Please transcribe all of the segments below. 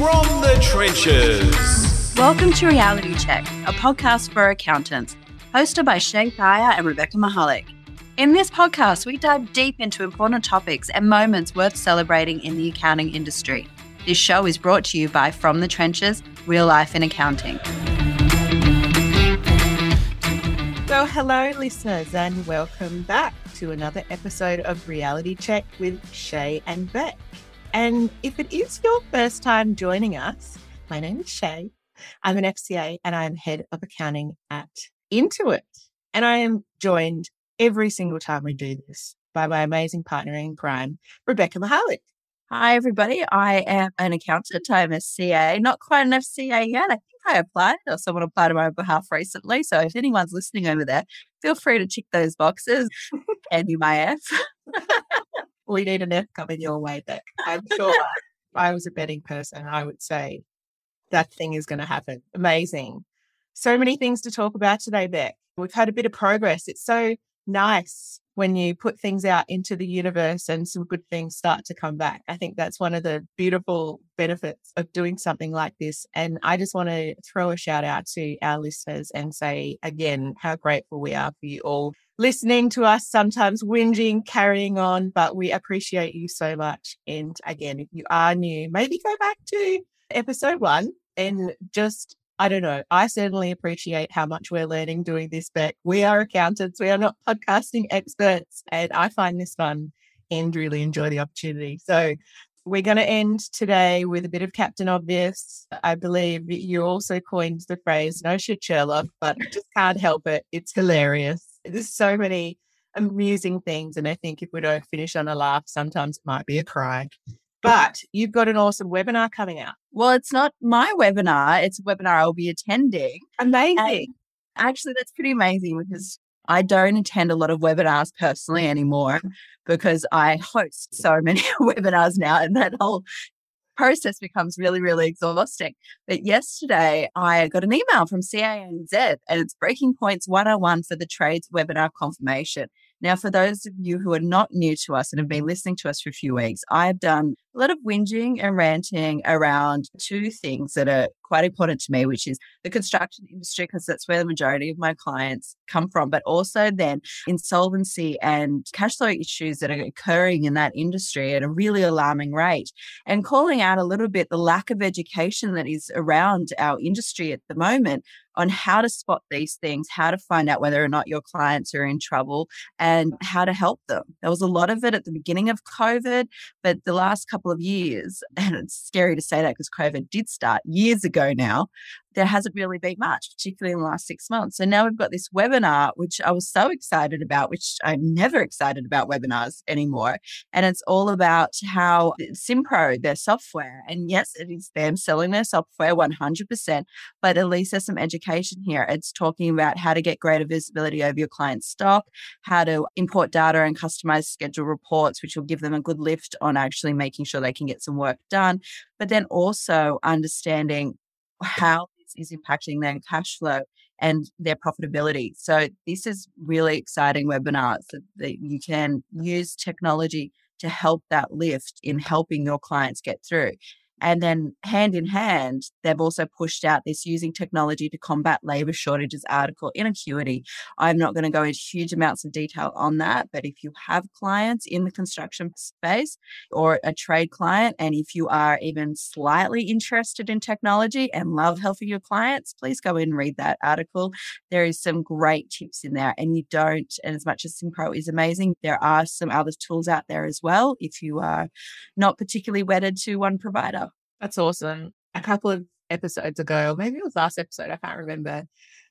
From the trenches. Welcome to Reality Cheque, a podcast for accountants, hosted by Shay Thayer and Rebecca Mihalic. In this podcast, we dive deep into important topics and moments worth celebrating in the accounting industry. This show is brought to you by From the Trenches Real Life in Accounting. Well, hello, listeners, and welcome back to another episode of Reality Cheque with Shay and Beck. And if it is your first time joining us, my name is Shay. I'm an FCA and I'm head of accounting at Intuit. And I am joined every single time we do this by my amazing partner in crime, Rebecca Mihalic. Hi, everybody. I am an accountant. I'm a CA, not quite an FCA yet. I think I applied or someone applied on my behalf recently. So if anyone's listening over there, feel free to tick those boxes and you may have. We need an F coming your way, Beck. I'm sure if I was a betting person, I would say that thing is going to happen. Amazing. So many things to talk about today, Beck. We've had a bit of progress. It's so nice when you put things out into the universe and some good things start to come back. I think that's one of the beautiful benefits of doing something like this. And I just want to throw a shout out to our listeners and say again how grateful we are for you all listening to us, sometimes whinging, carrying on, but we appreciate you so much. And again, if you are new, maybe go back to episode one and just I don't know. I certainly appreciate how much we're learning doing this, but we are accountants. We are not podcasting experts. And I find this fun and really enjoy the opportunity. So we're going to end today with a bit of Captain Obvious. I believe you also coined the phrase, no shit, Sherlock, but I just can't help it. It's hilarious. There's so many amusing things. And I think if we don't finish on a laugh, sometimes it might be a cry. But you've got an awesome webinar coming out. Well, it's not my webinar, it's a webinar I'll be attending. Amazing. And actually, that's pretty amazing because I don't attend a lot of webinars personally anymore because I host so many webinars now, and that whole process becomes really, really exhausting. But yesterday, I got an email from CAANZ and it's Breaking Points 101 for the Trades webinar confirmation. Now, for those of you who are not new to us and have been listening to us for a few weeks, I've done a lot of whinging and ranting around two things that are quite important to me, which is the construction industry, because that's where the majority of my clients come from, but also then insolvency and cash flow issues that are occurring in that industry at a really alarming rate, and calling out a little bit the lack of education that is around our industry at the moment on how to spot these things, how to find out whether or not your clients are in trouble, and how to help them. There was a lot of it at the beginning of COVID, but the last couple of years, and it's scary to say that because COVID did start years ago now, there hasn't really been much, particularly in the last six months. So now we've got this webinar, which I was so excited about, which I'm never excited about webinars anymore. And it's all about how Simpro, their software, and yes, it is them selling their software 100%, but at least there's some education here. It's talking about how to get greater visibility over your client's stock, how to import data and customize schedule reports, which will give them a good lift on actually making sure they can get some work done. But then also understanding how is impacting their cash flow and their profitability. So this is really exciting webinars that, that you can use technology to help that lift in helping your clients get through. And then, hand in hand, they've also pushed out this using technology to combat labor shortages article in Acuity. I'm not going to go into huge amounts of detail on that, but if you have clients in the construction space or a trade client, and if you are even slightly interested in technology and love helping your clients, please go and read that article. There is some great tips in there, and you don't, and as much as Simpro is amazing, there are some other tools out there as well if you are not particularly wedded to one provider. That's awesome. A couple of episodes ago, or maybe it was last episode, I can't remember.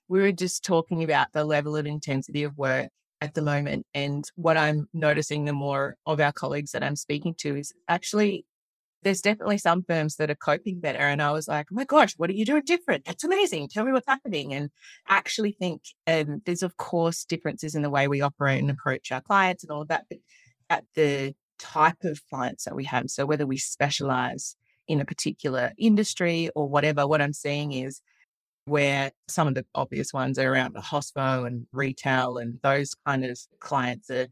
We were just talking about the level of intensity of work at the moment. And what I'm noticing the more of our colleagues that I'm speaking to is actually there's definitely some firms that are coping better. And I was like, oh my gosh, what are you doing different? That's amazing. Tell me what's happening. And actually think um, there's, of course, differences in the way we operate and approach our clients and all of that. But at the type of clients that we have, so whether we specialize in a particular industry or whatever. What I'm seeing is where some of the obvious ones are around the hospo and retail and those kind of clients are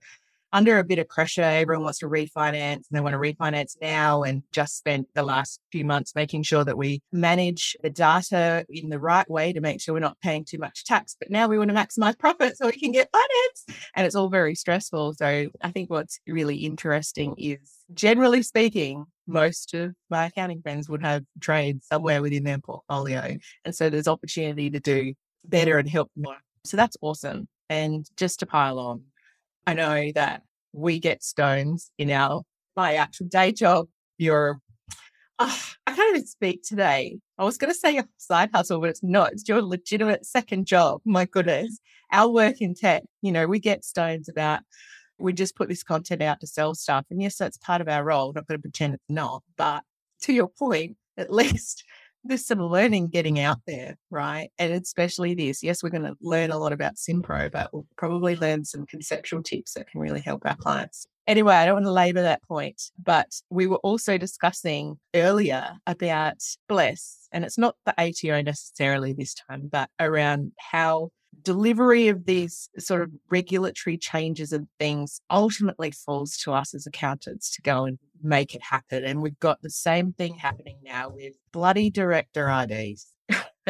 under a bit of pressure. Everyone wants to refinance and they want to refinance now and just spent the last few months making sure that we manage the data in the right way to make sure we're not paying too much tax. But now we want to maximize profit so we can get finance. And it's all very stressful. So I think what's really interesting is generally speaking, most of my accounting friends would have trades somewhere within their portfolio. And so there's opportunity to do better and help more. So that's awesome. And just to pile on, I know that we get stones in our my actual day job. Your oh, ah, I can't even speak today. I was going to say a side hustle, but it's not. It's your legitimate second job. My goodness, our work in tech. You know, we get stones about. We just put this content out to sell stuff, and yes, that's part of our role. Not going to pretend it's not, but to your point, at least there's some learning getting out there, right? And especially this. Yes, we're going to learn a lot about Simpro, but we'll probably learn some conceptual tips that can really help our clients. Anyway, I don't want to labor that point, but we were also discussing earlier about Bless, and it's not the ATO necessarily this time, but around how delivery of these sort of regulatory changes and things ultimately falls to us as accountants to go and make it happen. And we've got the same thing happening now with bloody director IDs.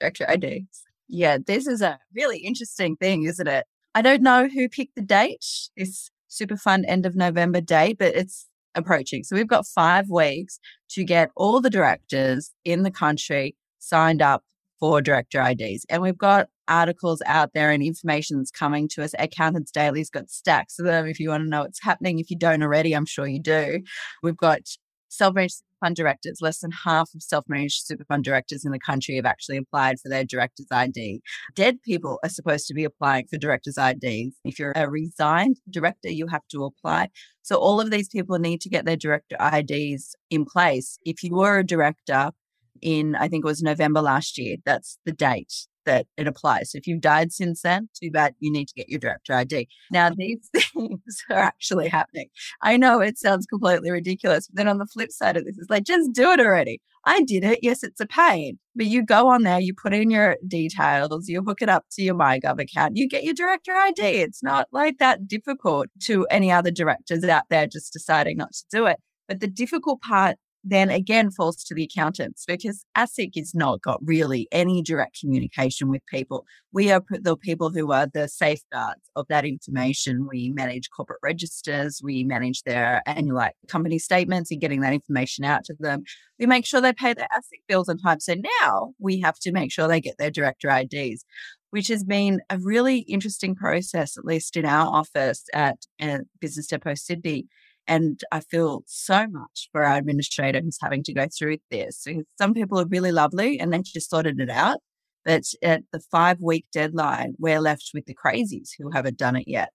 director IDs. Yeah, this is a really interesting thing, isn't it? I don't know who picked the date, this super fun end of November date, but it's approaching. So we've got five weeks to get all the directors in the country signed up for director IDs. And we've got articles out there and information that's coming to us. Accountants Daily's got stacks of them. If you want to know what's happening, if you don't already, I'm sure you do. We've got self-managed fund directors. Less than half of self-managed super fund directors in the country have actually applied for their director's ID. Dead people are supposed to be applying for director's IDs. If you're a resigned director, you have to apply. So all of these people need to get their director IDs in place. If you were a director in, I think it was November last year, that's the date that it applies. So if you've died since then, too bad you need to get your director ID. Now, mm-hmm. these things are actually happening. I know it sounds completely ridiculous, but then on the flip side of this, it's like, just do it already. I did it. Yes, it's a pain, but you go on there, you put in your details, you hook it up to your MyGov account, you get your director ID. It's not like that difficult to any other directors out there just deciding not to do it. But the difficult part then again falls to the accountants because ASIC has not got really any direct communication with people. We are the people who are the safeguards of that information. We manage corporate registers, we manage their annual like, company statements and getting that information out to them. We make sure they pay their ASIC bills on time. So now we have to make sure they get their director IDs which has been a really interesting process, at least in our office at Business Depot Sydney, and I feel so much for our administrator who's having to go through this. Some people are really lovely and they just sorted it out. But at the five week deadline, we're left with the crazies who haven't done it yet,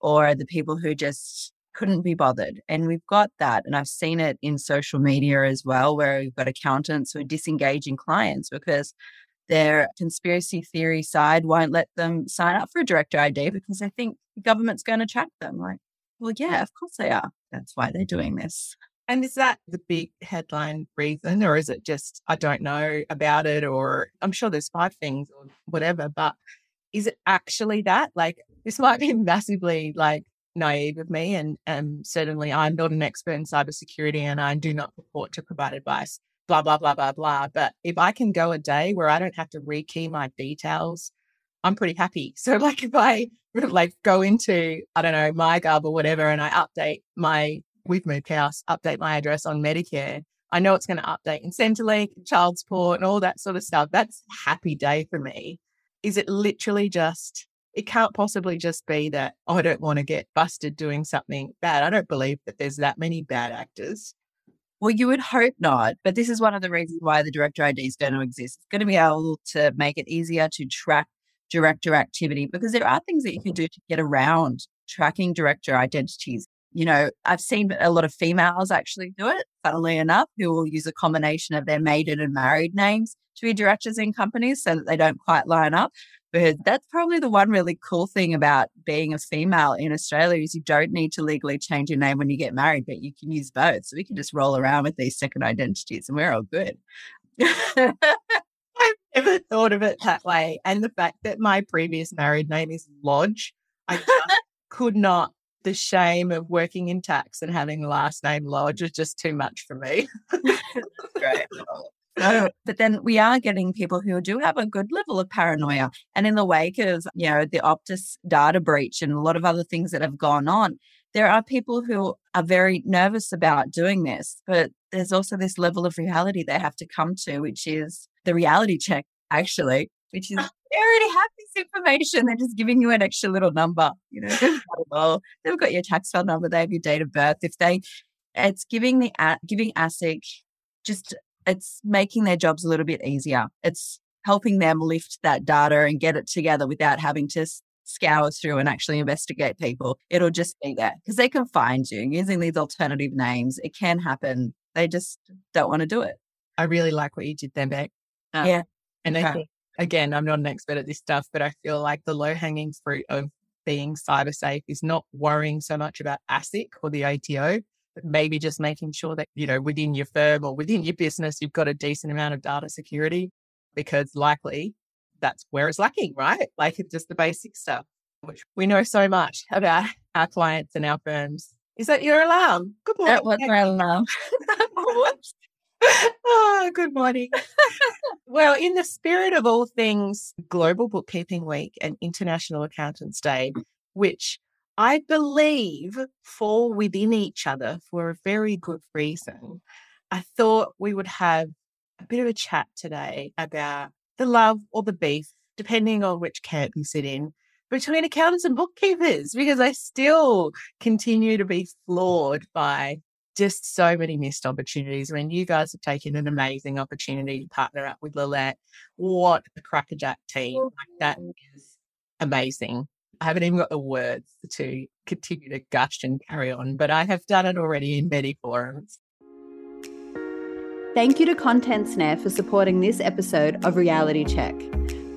or the people who just couldn't be bothered. And we've got that. And I've seen it in social media as well, where we've got accountants who are disengaging clients because their conspiracy theory side won't let them sign up for a director ID because they think the government's going to track them. Like, well, yeah, of course they are. That's why they're doing this. And is that the big headline reason, or is it just I don't know about it, or I'm sure there's five things or whatever, but is it actually that? Like, this might be massively like naive of me, and um, certainly I'm not an expert in cybersecurity, and I do not purport to provide advice. Blah blah blah blah blah. But if I can go a day where I don't have to rekey my details, I'm pretty happy. So, like, if I like go into, I don't know, MyGov or whatever, and I update my, we've moved house, update my address on Medicare, I know it's going to update in Centrelink, child support, and all that sort of stuff. That's happy day for me. Is it literally just, it can't possibly just be that, oh, I don't want to get busted doing something bad. I don't believe that there's that many bad actors. Well, you would hope not, but this is one of the reasons why the director ID is going to exist. It's going to be able to make it easier to track director activity because there are things that you can mm-hmm. do to get around tracking director identities. You know, I've seen a lot of females actually do it, funnily enough, who will use a combination of their maiden and married names to be directors in companies so that they don't quite line up. But that's probably the one really cool thing about being a female in Australia is you don't need to legally change your name when you get married, but you can use both. So we can just roll around with these second identities and we're all good. I've thought of it that way. And the fact that my previous married name is Lodge, I could not the shame of working in tax and having the last name Lodge was just too much for me. Great. No, but then we are getting people who do have a good level of paranoia. And in the wake of, you know, the Optus data breach and a lot of other things that have gone on, there are people who are very nervous about doing this. But there's also this level of reality they have to come to, which is the reality check, actually, which is they already have this information. They're just giving you an extra little number. You know, they've got, they've got your tax file number, they have your date of birth. If they, it's giving the giving ASIC just it's making their jobs a little bit easier. It's helping them lift that data and get it together without having to scour through and actually investigate people. It'll just be there because they can find you using these alternative names. It can happen. They just don't want to do it. I really like what you did there, Beck. Uh, yeah. And I think, again, I'm not an expert at this stuff, but I feel like the low hanging fruit of being cyber safe is not worrying so much about ASIC or the ATO, but maybe just making sure that, you know, within your firm or within your business, you've got a decent amount of data security because likely that's where it's lacking, right? Like it's just the basic stuff, which we know so much about our clients and our firms. Is that your alarm? Good morning. That was my alarm. oh, good morning. well, in the spirit of all things Global Bookkeeping Week and International Accountants Day, mm. which I believe fall within each other for a very good reason, I thought we would have a bit of a chat today about the love or the beef, depending on which camp you sit in, between accountants and bookkeepers, because I still continue to be floored by just so many missed opportunities when you guys have taken an amazing opportunity to partner up with Lillette. What a crackerjack team. Oh, like that is amazing. I haven't even got the words to continue to gush and carry on, but I have done it already in many forums. Thank you to Content Snare for supporting this episode of Reality Cheque.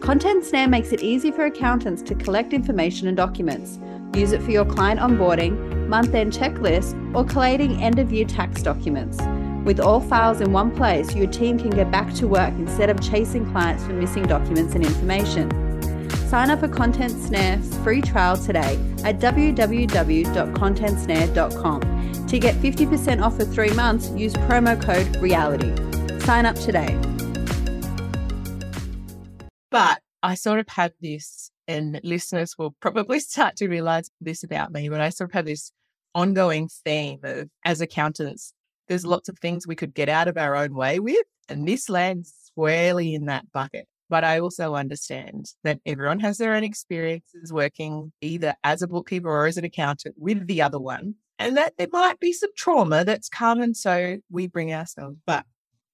Content Snare makes it easy for accountants to collect information and documents. Use it for your client onboarding, month end checklist, or collating end of year tax documents. With all files in one place, your team can get back to work instead of chasing clients for missing documents and information. Sign up for Content Snare's free trial today at www.contentsnare.com. To get 50% off for three months, use promo code REALITY. Sign up today. But I sort of have this, and listeners will probably start to realize this about me, but I sort of have this ongoing theme of as accountants, there's mm. lots of things we could get out of our own way with, and this lands squarely in that bucket. But I also understand that everyone has their own experiences working either as a bookkeeper or as an accountant with the other one, and that there might be some trauma that's come. And so we bring ourselves. But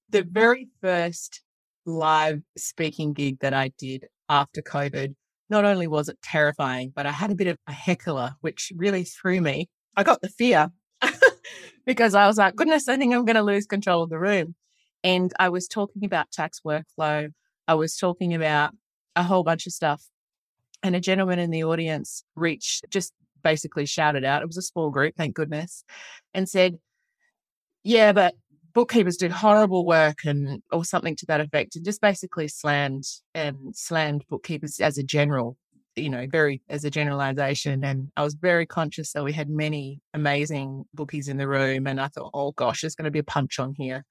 the very first live speaking gig that I did after COVID, not only was it terrifying, but I had a bit of a heckler, which really threw me. I got the fear because I was like, goodness, I think I'm going to lose control of the room. And I was talking about tax workflow. I was talking about a whole bunch of stuff. And a gentleman in the audience reached, just basically shouted out, it was a small group, thank goodness, and said, Yeah, but bookkeepers do horrible work and or something to that effect and just basically slammed and slammed bookkeepers as a general you know very as a generalization and i was very conscious that we had many amazing bookies in the room and i thought oh gosh there's going to be a punch on here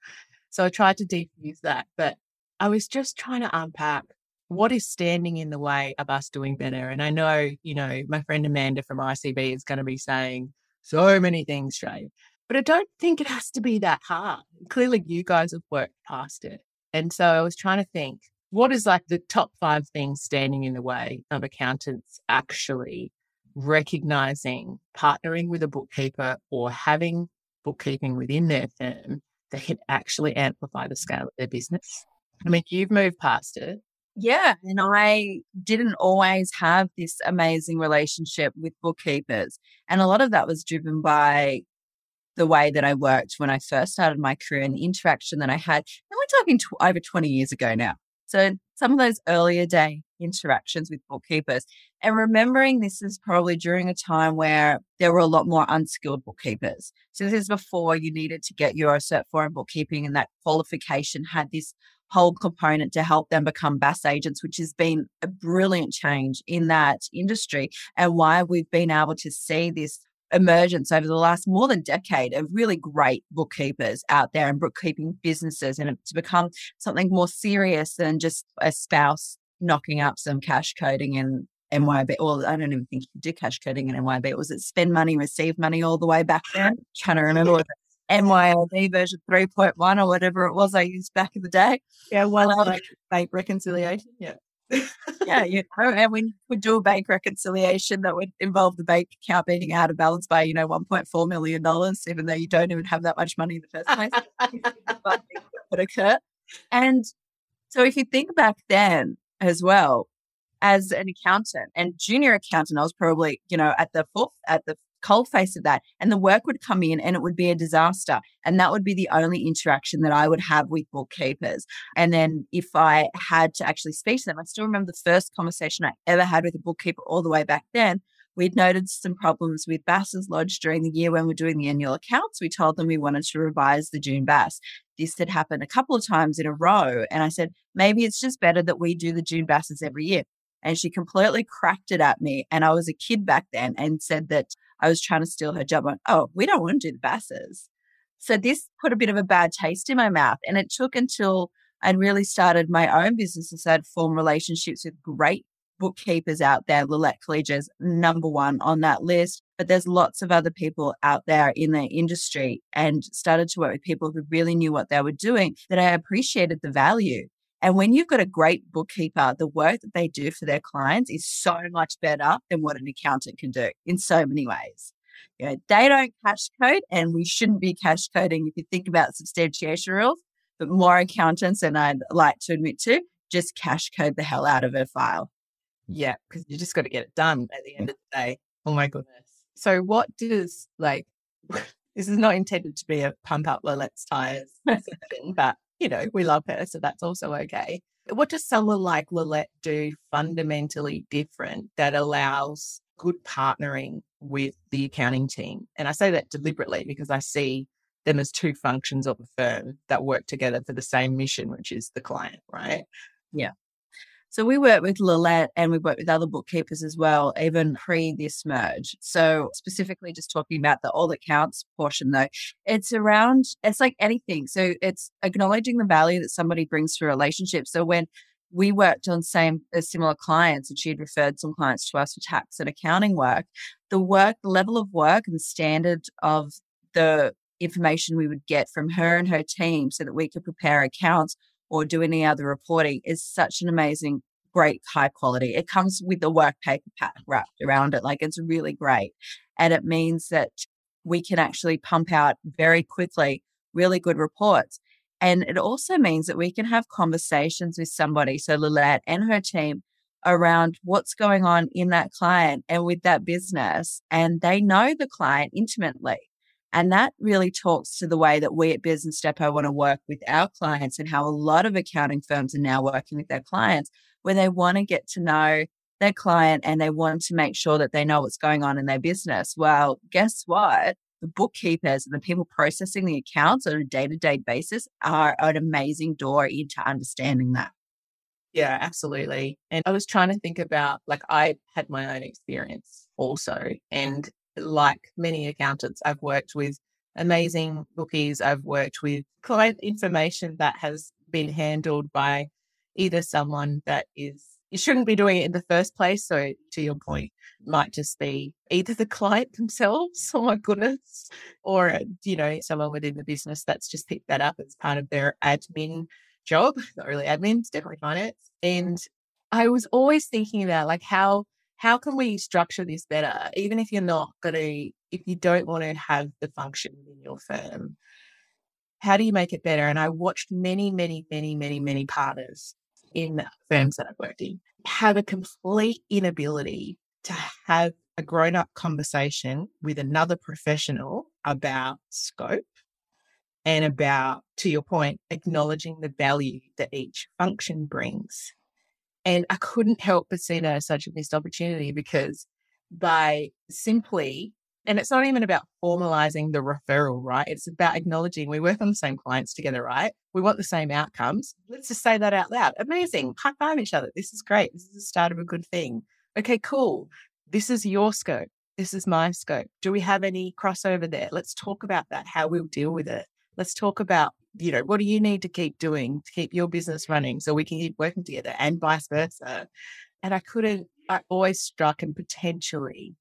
so i tried to defuse that but I was just trying to unpack what is standing in the way of us doing better. And I know, you know, my friend Amanda from ICB is going to be saying so many things, Shay, but I don't think it has to be that hard. Clearly, you guys have worked past it. And so I was trying to think what is like the top five things standing in the way of accountants actually recognizing partnering with a bookkeeper or having bookkeeping within their firm that can actually amplify the scale of their business? I mean, you've moved past it. Yeah. And I didn't always have this amazing relationship with bookkeepers. And a lot of that was driven by the way that I worked when I first started my career and the interaction that I had. And we're talking tw- over 20 years ago now. So some of those earlier day interactions with bookkeepers and remembering this is probably during a time where there were a lot more unskilled bookkeepers. So this is before you needed to get your Cert IV in bookkeeping and that qualification had this whole component to help them become BAS agents, which has been a brilliant change in that industry and why we've been able to see this emergence over the last more than decade of really great bookkeepers out there and bookkeeping businesses and it's become something more serious than just a spouse knocking up some cash coding in MYOB. Well, I don't even think you do cash coding in MYOB. Was it spend money, receive money all the way back then? trying to remember what MYOB version 3.1 or whatever it was I used back in the day. Yeah, well, um, like bank reconciliation. Yeah. Yeah, you know, and we would do a bank reconciliation that would involve the bank account being out of balance by, you know, $1.4 million, even though you don't even have that much money in the first place. but it would occur. And so if you think back then as well, as an accountant and junior accountant, I was probably, you know, at the fourth, at the cold face of that. And the work would come in and it would be a disaster. And that would be the only interaction that I would have with bookkeepers. And then if I had to actually speak to them, I still remember the first conversation I ever had with a bookkeeper all the way back then. We'd noted some problems with BAS's Lodge during the year when we we're doing the annual accounts. We told them we wanted to revise the June BAS. This had happened a couple of times in a row. And I said, maybe it's just better that we do the June BASes every year. And she completely cracked it at me. And I was a kid back then and said that I was trying to steal her job. On, oh, we don't want to do the BASes. So this put a bit of a bad taste in my mouth. And it took until I'd really started my own business and started form relationships with great bookkeepers out there. Lillette Collegia's number one on that list. But there's lots of other people out there in the industry and started to work with people who really knew what they were doing that I appreciated the value. And when you've got a great bookkeeper, the work that they do for their clients is so much better than what an accountant can do in so many ways. You know, they don't cash code, and we shouldn't be cash coding if you think about substantiation rules. But more accountants, and I'd like to admit to, just cash code the hell out of a file. Mm. Yeah, because you just got to get it done at the end mm. of the day. Oh my goodness. So, what does like this is not intended to be a pump up Lillette's tires but you know, we love her, so that's also okay. What does someone like Lillette do fundamentally different that allows good partnering with the accounting team? And I say that deliberately because I see them as two functions of a firm that work together for the same mission, which is the client, right? Yeah. So we work with Lillette and we work with other bookkeepers as well, even pre this merge. So specifically just talking about the all accounts portion though, it's around, it's like anything. So it's acknowledging the value that somebody brings to a relationship. So when we worked on same uh, similar clients and she had referred some clients to us for tax and accounting work, the work, the level of work and the standard of the information we would get from her and her team so that we could prepare accounts or do any other reporting is such an amazing, great high quality. It comes with the work paper pack wrapped around it. Like it's really great. And it means that we can actually pump out very quickly really good reports. And it also means that we can have conversations with somebody, so Lillette and her team, around what's going on in that client and with that business. And they know the client intimately. And that really talks to the way that we at Business Depot want to work with our clients and how a lot of accounting firms are now working with their clients, where they want to get to know their client and they want to make sure that they know what's going on in their business. Well, guess what? The bookkeepers and the people processing the accounts on a day to day basis are an amazing door into understanding that. Yeah, absolutely. And I was trying to think about like I had my own experience also. And like many accountants, I've worked with amazing bookies. I've worked with client information that has been handled by either someone that is you shouldn't be doing it in the first place. So to your point, might just be either the client themselves, oh my goodness, or uh, you know, someone within the business that's just picked that up as part of their admin job. Not really admin, it's definitely finance. And I was always thinking about like how how can we structure this better? Even if you're not going to, if you don't want to have the function in your firm, how do you make it better? And I watched many, many, many, many, many partners in firms that I've worked in have a complete inability to have a grown up conversation with another professional about scope and about, to your point, acknowledging the value that each function brings. And I couldn't help but see that as such a missed opportunity because by simply, and it's not even about formalizing the referral, right? It's about acknowledging we work on the same clients together, right? We want the same outcomes. Let's just say that out loud. Amazing. High five each other. This is great. This is the start of a good thing. Okay, cool. This is your scope. This is my scope. Do we have any crossover there? Let's talk about that, how we'll deal with it. Let's talk about, you know, what do you need to keep doing to keep your business running so we can keep working together and vice versa. And I couldn't, I always struck and potentially,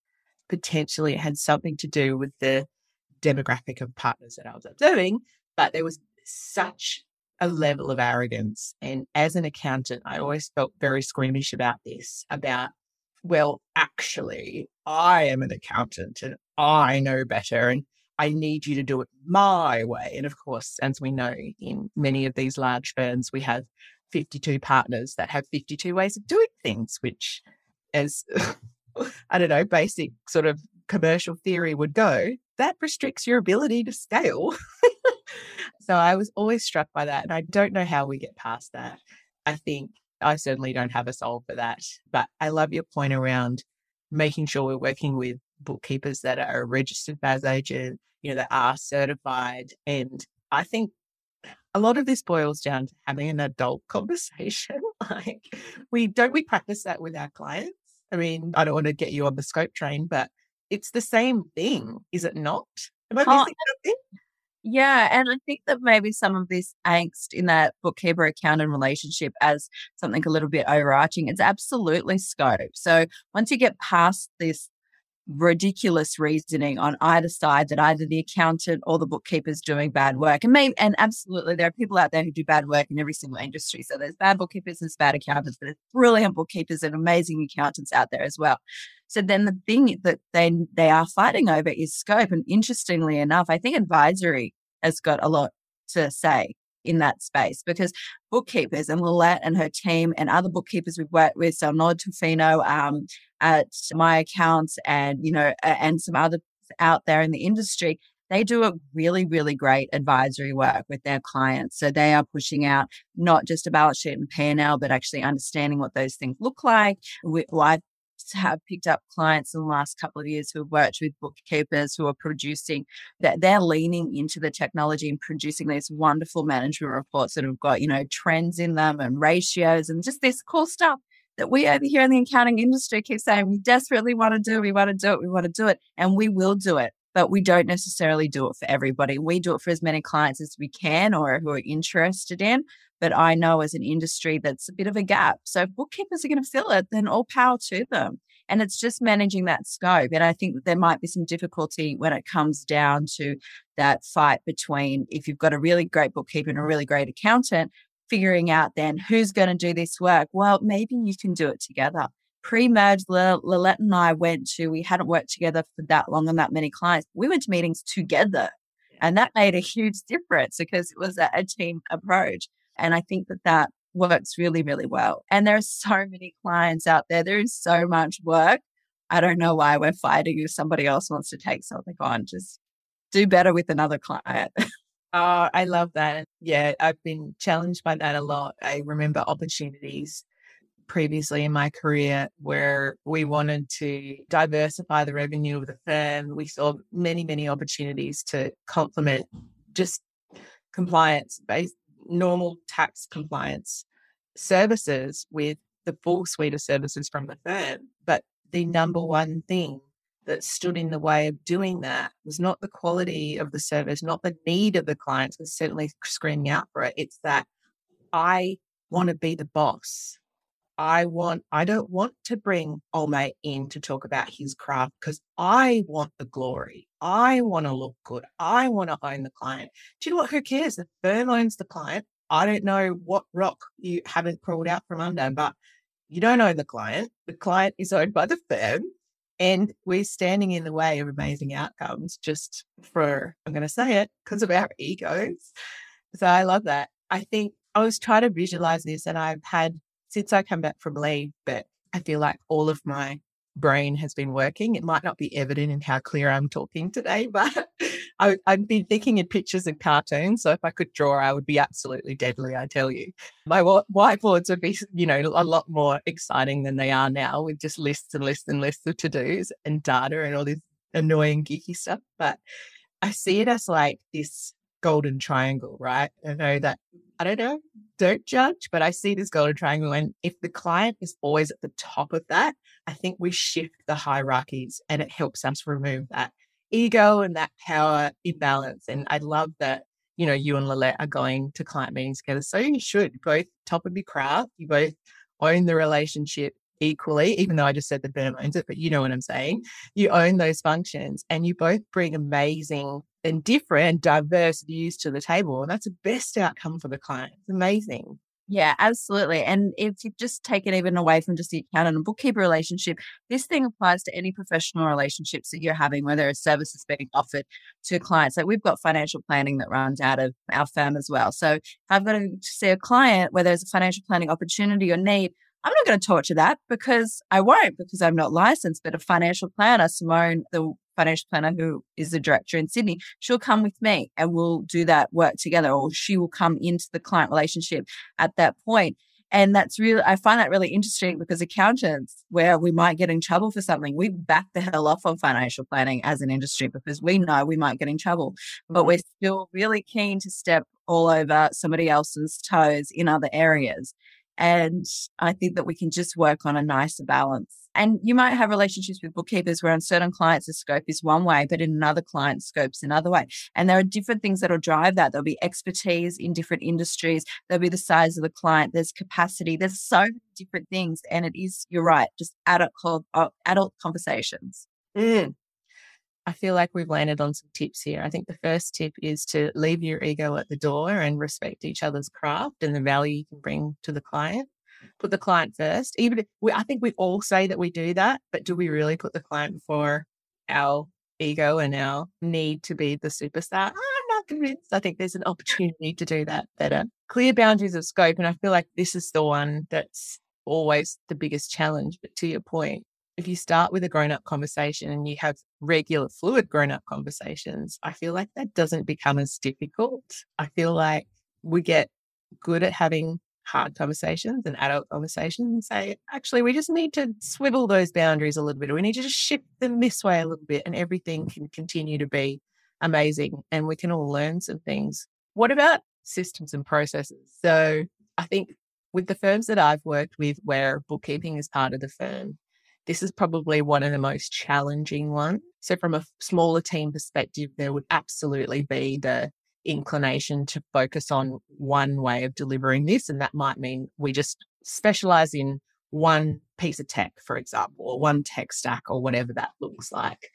potentially it had something to do with the demographic of partners that I was observing, but there was such a level of arrogance. And as an accountant, I always felt very squeamish about this about, well, actually, I am an accountant and I know better and I need you to do it my way. And of course, as we know, in many of these large firms, we have 52 partners that have 52 ways of doing things, which, as I don't know, basic sort of commercial theory would go, that restricts your ability to scale. so I was always struck by that. And I don't know how we get past that. I think I certainly don't have a solve for that. But I love your point around making sure we're working with bookkeepers that are registered as agent, you know, that are certified. And I think a lot of this boils down to having an adult conversation. like we don't we practice that with our clients. I mean, I don't want to get you on the scope train, but it's the same thing, is it not? Am I oh, missing something? Yeah, and I think that maybe some of this angst in that bookkeeper accountant relationship as something a little bit overarching, it's absolutely scope. So once you get past this ridiculous reasoning on either side that either the accountant or the bookkeeper is doing bad work. And maybe, and absolutely, there are people out there who do bad work in every single industry. So there's bad bookkeepers, there's bad accountants, but there's brilliant bookkeepers and amazing accountants out there as well. So then the thing that they they are fighting over is scope. And interestingly enough, I think advisory has got a lot to say in that space because bookkeepers and Lillette and her team and other bookkeepers we've worked with, so Nod Tofino um, at my accounts and, you know, and some other out there in the industry, they do a really, really great advisory work with their clients. So they are pushing out not just a balance sheet and P&L, but actually understanding what those things look like. We, well, I've have picked up clients in the last couple of years who have worked with bookkeepers who are producing that they're leaning into the technology and producing these wonderful management reports that have got, you know, trends in them and ratios and just this cool stuff that we over here in the accounting industry keep saying we desperately want to do, we want to do it, we want to do it, and we will do it. But we don't necessarily do it for everybody. We do it for as many clients as we can or who are interested in. But I know as an industry that's a bit of a gap. So if bookkeepers are going to fill it, then all power to them. And it's just managing that scope. And I think that there might be some difficulty when it comes down to that fight between if you've got a really great bookkeeper and a really great accountant, figuring out then who's going to do this work. Well, maybe you can do it together. Pre-merge, Lillette and I went to, we hadn't worked together for that long and that many clients. We went to meetings together. And that made a huge difference because it was a, a team approach. And I think that that works really, really well. And there are so many clients out there. There is so much work. I don't know why we're fighting if somebody else wants to take something on. Just do better with another client. oh, I love that. Yeah, I've been challenged by that a lot. I remember opportunities previously in my career where we wanted to diversify the revenue of the firm. We saw many, many opportunities to complement just compliance based normal tax compliance services with the full suite of services from the firm. But the number one thing that stood in the way of doing that was not the quality of the service, not the need of the clients, was certainly screaming out for it. It's that I want to be the boss. I want, I don't want to bring Olmate in to talk about his craft because I want the glory. I want to look good. I want to own the client. Do you know what? Who cares? The firm owns the client. I don't know what rock you haven't crawled out from under, but you don't own the client. The client is owned by the firm. And we're standing in the way of amazing outcomes just for, I'm going to say it, because of our egos. So I love that. I think I was trying to visualize this and I've had since I come back from leave, but I feel like all of my brain has been working. It might not be evident in how clear I'm talking today, but I, have been thinking in pictures and cartoons. So if I could draw, I would be absolutely deadly, I tell you. My whiteboards would be, you know, a lot more exciting than they are now with just lists and lists and lists of to dos and data and all this annoying, geeky stuff. But I see it as like this golden triangle, right? I know that I don't know, don't judge, but I see this golden triangle. And if the client is always at the top of that, I think we shift the hierarchies and it helps us remove that ego and that power imbalance. And I love that, you know, you and Lillette are going to client meetings together. So you should both top of your craft, you both own the relationship equally, even though I just said the firm owns it, but you know what I'm saying. You own those functions and you both bring amazing and different diverse views to the table. And that's the best outcome for the client. It's amazing. Yeah, absolutely. And if you just take it even away from just the accountant and bookkeeper relationship, this thing applies to any professional relationships that you're having, whether a service is being offered to clients. Like we've got financial planning that runs out of our firm as well. So if I've got to see a client where there's a financial planning opportunity or need, I'm not going to torture that because I won't, because I'm not licensed. But a financial planner, Simone, the financial planner who is the director in Sydney, she'll come with me and we'll do that work together, or she will come into the client relationship at that point. And that's really, I find that really interesting because accountants, where we might get in trouble for something, we back the hell off on financial planning as an industry because we know we might get in trouble. But mm-hmm. we're still really keen to step all over somebody else's toes in other areas. And I think that we can just work on a nicer balance. And you might have relationships with bookkeepers where on certain clients the scope is one way, but in another client scope's another way. And there are different things that'll drive that. There'll be expertise in different industries. There'll be the size of the client. There's capacity. There's so many different things. And it is, you're right, just adult, uh, adult conversations. Mm. I feel like we've landed on some tips here. I think the first tip is to leave your ego at the door and respect each other's craft and the value you can bring to the client. Put the client first. Even if we, I think we all say that we do that, but do we really put the client before our ego and our need to be the superstar? I'm not convinced. I think there's an opportunity to do that better. Clear boundaries of scope. And I feel like this is the one that's always the biggest challenge. But to your point, if you start with a grown up conversation and you have regular fluid grown up conversations, I feel like that doesn't become as difficult. I feel like we get good at having hard conversations and adult conversations and say, actually, we just need to swivel those boundaries a little bit. We need to just shift them this way a little bit and everything can continue to be amazing and we can all learn some things. What about systems and processes? So I think with the firms that I've worked with where bookkeeping is part of the firm, this is probably one of the most challenging ones. So, from a smaller team perspective, there would absolutely be the inclination to focus on one way of delivering this. And that might mean we just specialize in one piece of tech, for example, or one tech stack, or whatever that looks like,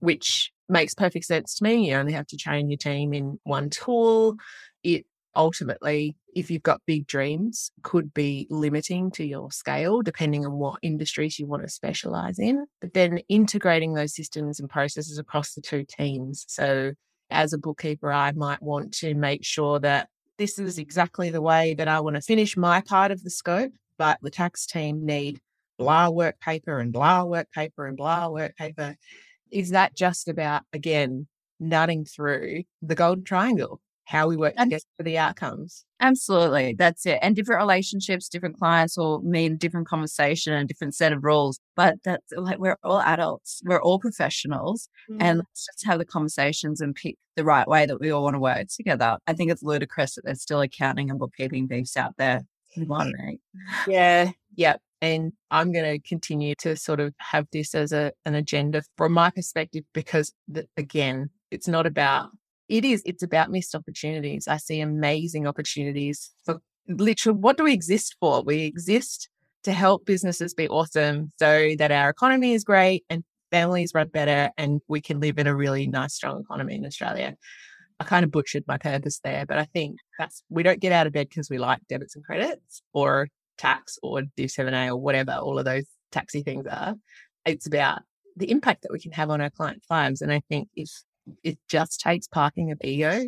which makes perfect sense to me. You only have to train your team in one tool. It ultimately, if you've got big dreams, could be limiting to your scale, depending on what industries you want to specialize in. But then integrating those systems and processes across the two teams. So, as a bookkeeper, I might want to make sure that this is exactly the way that I want to finish my part of the scope, but the tax team need blah work paper and blah work paper and blah work paper. Is that just about, again, nutting through the golden triangle? How we work and, together for the outcomes. Absolutely. That's it. And different relationships, different clients will mean different conversation and different set of rules. But that's like we're all adults, we're all professionals. Mm-hmm. And let's just have the conversations and pick the right way that we all want to work together. I think it's ludicrous that there's still accounting and bookkeeping beefs out there. Yeah. Yep. And I'm going to continue to sort of have this as a, an agenda from my perspective because, the, again, it's not about it is, it's about missed opportunities. I see amazing opportunities for literally what do we exist for? We exist to help businesses be awesome so that our economy is great and families run better and we can live in a really nice, strong economy in Australia. I kind of butchered my purpose there, but I think that's we don't get out of bed because we like debits and credits or tax or Div 7A or whatever all of those taxi things are. It's about the impact that we can have on our clients' lives. And I think if it just takes parking of ego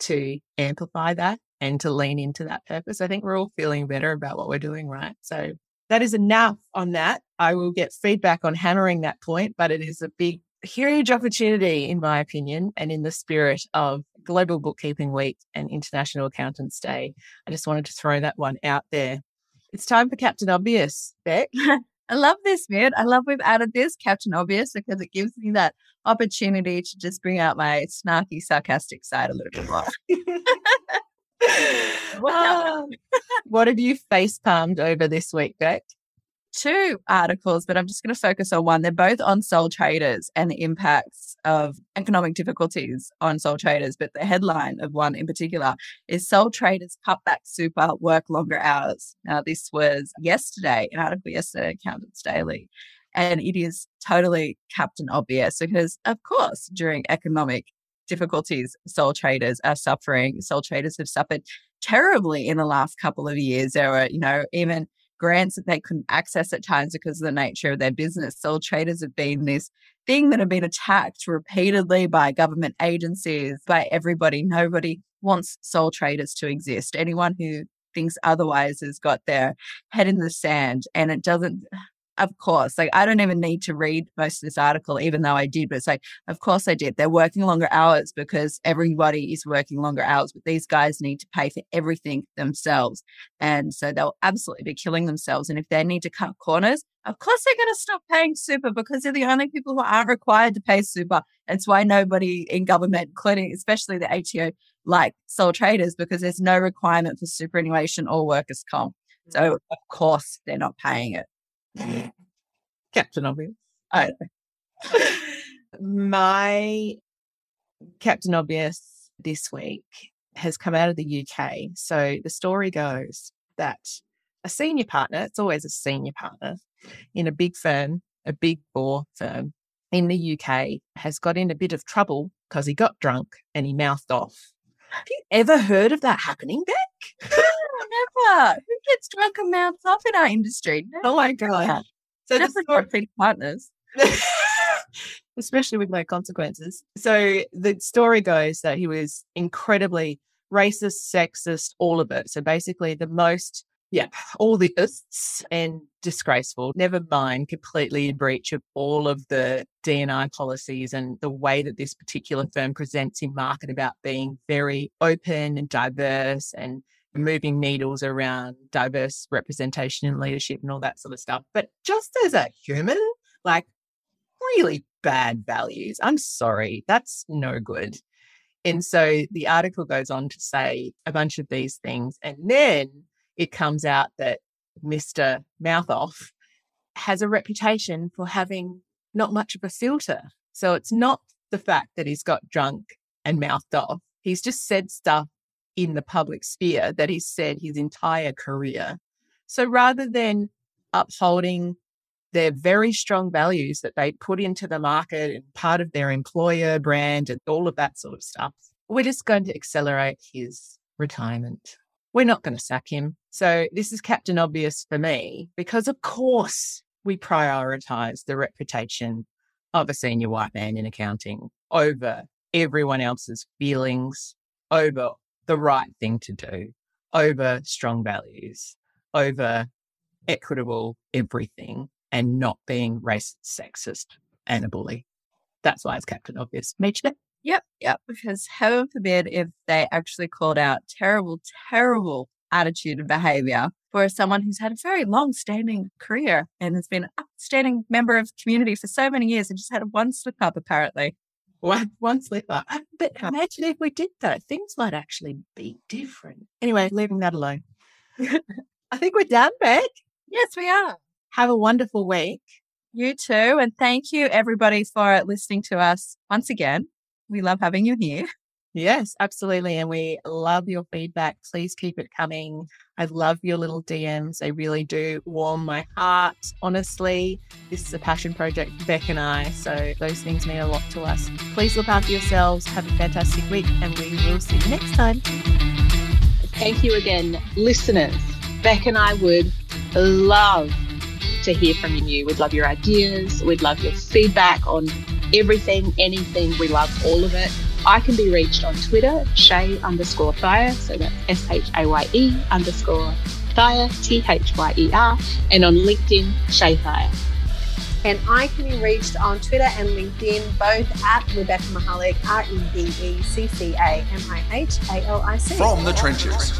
to amplify that and to lean into that purpose. I think we're all feeling better about what we're doing, right? So that is enough on that. I will get feedback on hammering that point, but it is a big, huge opportunity, in my opinion, and in the spirit of Global Bookkeeping Week and International Accountants Day. I just wanted to throw that one out there. It's time for Captain Obvious, Beck. I love this, man. I love we've added this Captain Obvious because it gives me that opportunity to just bring out my snarky, sarcastic side a little bit more. Wow. Ah. what have you face palmed over this week, Beck? Two articles, but I'm just going to focus on one. They're both on sole traders and the impacts of economic difficulties on sole traders. But the headline of one in particular is Sole Traders Cut Back Super Work Longer Hours. Now, this was yesterday, an article yesterday, Accountants Daily. And it is totally Captain Obvious because, of course, during economic difficulties, sole traders are suffering. Sole traders have suffered terribly in the last couple of years. There were, you know, even grants that they couldn't access at times because of the nature of their business. Sole traders have been this thing that have been attacked repeatedly by government agencies, by everybody. Nobody wants sole traders to exist. Anyone who thinks otherwise has got their head in the sand and it doesn't of course. Like, I don't even need to read most of this article, even though I did, but it's like, of course I did. They're working longer hours because everybody is working longer hours, but these guys need to pay for everything themselves. And so they'll absolutely be killing themselves. And if they need to cut corners, of course they're going to stop paying super because they're the only people who aren't required to pay super. It's why nobody in government, including especially the ATO, like sole traders because there's no requirement for superannuation or workers' comp. So mm. of course they're not paying it. Captain Obvious. I My Captain Obvious this week has come out of the UK. So the story goes that a senior partner, it's always a senior partner in a big firm, a big four firm in the UK, has got in a bit of trouble because he got drunk and he mouthed off. Have you ever heard of that happening, Beck? never. Who gets drunk and mouths off in our industry? Oh my God. So definitely story, not treating partners. especially with no consequences. So the story goes that he was incredibly racist, sexist, all of it. So basically, the most, yeah, all the and disgraceful. Never mind, completely in breach of all of the DNI policies and the way that this particular firm presents in market about being very open and diverse and moving needles around diverse representation in leadership and all that sort of stuff. But just as a human, like really bad values. I'm sorry, that's no good. And so the article goes on to say a bunch of these things. And then it comes out that Mr. Mouthoff has a reputation for having not much of a filter. So it's not the fact that he's got drunk and mouthed off. He's just said stuff in the public sphere that he's said his entire career. So rather than upholding their very strong values that they put into the market and part of their employer brand and all of that sort of stuff. We're just going to accelerate his retirement. We're not going to sack him. So this is Captain Obvious for me because, of course, we prioritize the reputation of a senior white man in accounting over everyone else's feelings, over the right thing to do, over strong values, over equitable everything and not being racist, sexist, and a bully. That's why it's Captain Obvious. You Yep, yep. Because heaven forbid if they actually called out terrible, terrible attitude and behavior for someone who's had a very long standing career and has been an outstanding member of community for so many years and just had one slip up apparently. One, one slip up. But imagine if we did that, things might actually be different. Anyway, leaving that alone. I think we're done, Beck. Yes, we are. Have a wonderful week. You too. And thank you everybody for listening to us once again. We love having you here. Yes, absolutely. And we love your feedback. Please keep it coming. I love your little DMs. They really do warm my heart. Honestly, this is a passion project Beck and I. So those things mean a lot to us. Please look after yourselves. Have a fantastic week, and we will see you next time. Thank you again, listeners. Beck and I would love to hear from you. We'd love your ideas. We'd love your feedback on everything, anything. We love all of it. I can be reached on Twitter, Shaye underscore Thyer. So that's S H A Y E underscore Thyer, T H Y E R. And on LinkedIn, Shaye Thyer. And I can be reached on Twitter and LinkedIn, both at Rebecca Mihalic, R E B E C C A M I H A L I C. From the trenches.